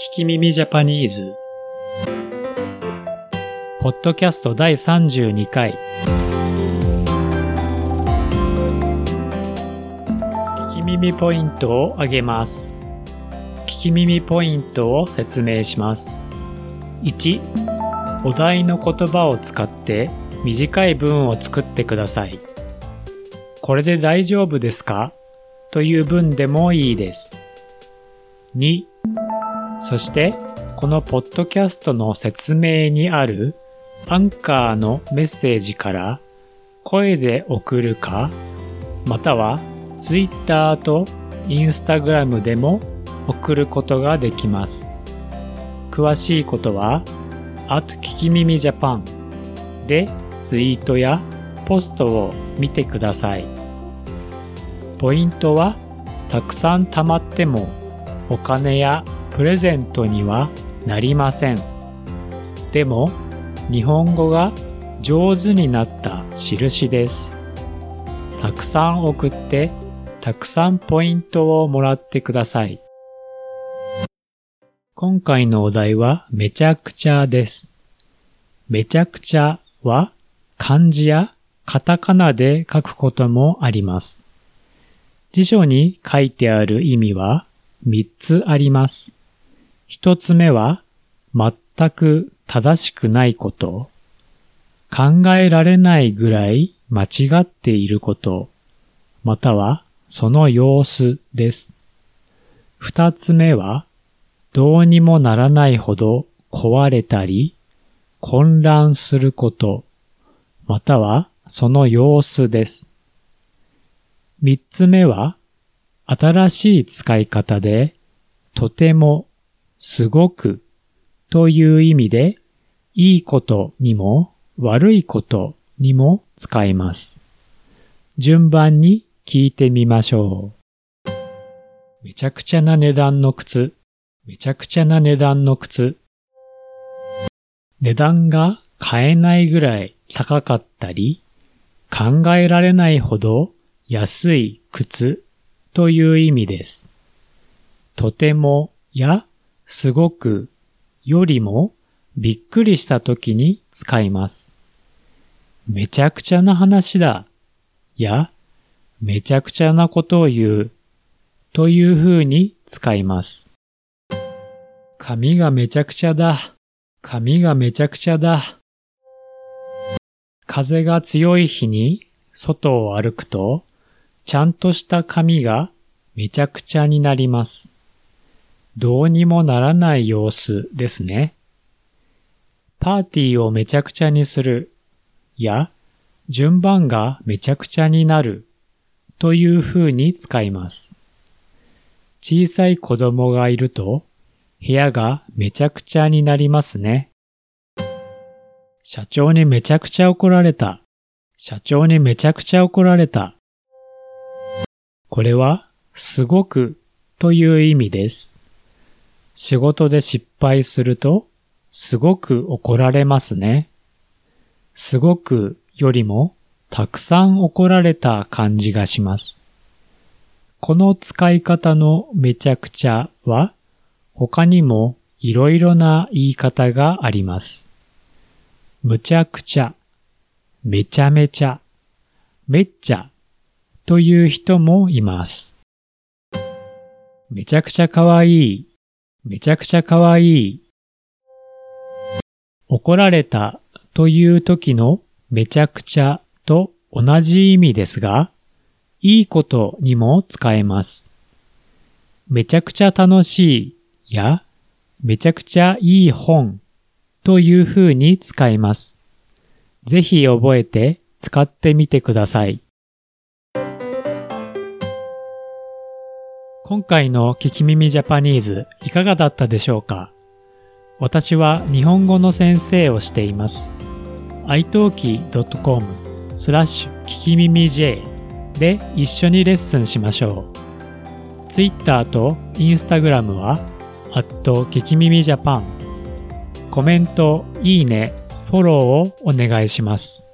聞き耳ジャパニーズ。ポッドキャスト第32回。聞き耳ポイントをあげます。聞き耳ポイントを説明します。1、お題の言葉を使って短い文を作ってください。これで大丈夫ですか？という文でもいいです。2、そして、このポッドキャストの説明にあるアンカーのメッセージから声で送るか、またはツイッターとインスタグラムでも送ることができます。詳しいことは、at 聞き耳ジャパンでツイートやポストを見てください。ポイントはたくさん貯まってもお金やプレゼントにはなりません。でも、日本語が上手になった印です。たくさん送って、たくさんポイントをもらってください。今回のお題はめちゃくちゃです。めちゃくちゃは漢字やカタカナで書くこともあります。辞書に書いてある意味は3つあります。1つ目は全く正しくないこと。考えられないぐらい間違っていること。またはその様子です。2つ目はどうにもならないほど壊れたり混乱すること。またはその様子です。三つ目は、新しい使い方で、とても、すごく、という意味で、いいことにも悪いことにも使います。順番に聞いてみましょう。めちゃくちゃな値段の靴。めちゃくちゃな値段の靴。値段が買えないぐらい高かったり、考えられないほど安い靴という意味です。とてもやすごくよりもびっくりした時に使います。めちゃくちゃな話だやめちゃくちゃなことを言うという風に使います。髪がめちゃくちゃだ。髪がめちゃくちゃだ。風が強い日に外を歩くと、ちゃんとした髪がめちゃくちゃになります。どうにもならない様子ですね。パーティーをめちゃくちゃにするや、順番がめちゃくちゃになるという風に使います。小さい子供がいると、部屋がめちゃくちゃになりますね。社長にめちゃくちゃ怒られた。社長にめちゃくちゃ怒られた。これは、すごくという意味です。仕事で失敗すると、すごく怒られますね。すごくよりも、たくさん怒られた感じがします。この使い方のめちゃくちゃは、他にもいろいろな言い方があります。むちゃくちゃ、めちゃめちゃ、めっちゃという人もいます。めちゃくちゃかわいい、めちゃくちゃかわいい。怒られたという時のめちゃくちゃと同じ意味ですが、いいことにも使えます。めちゃくちゃ楽しいや、めちゃくちゃいい本という風に使います。ぜひ覚えて使ってみてください。今回の聞き耳ジャパニーズいかがだったでしょうか？私は日本語の先生をしています。italki.com スラッシュ聞き耳 J で一緒にレッスンしましょう。Twitter と Instagram は、アット聞き耳ジャパン。コメント、いいね、フォローをお願いします。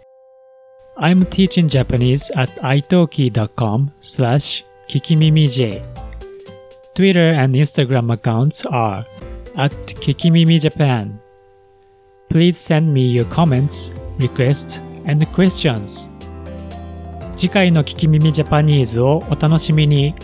I'm teaching Japanese at italki.com slash 聞き耳 J. Twitter and Instagram accounts are at Kikimimi Japan. Please send me your comments, requests, and questions. 次回の聞き耳ジャパニーズをお楽しみに。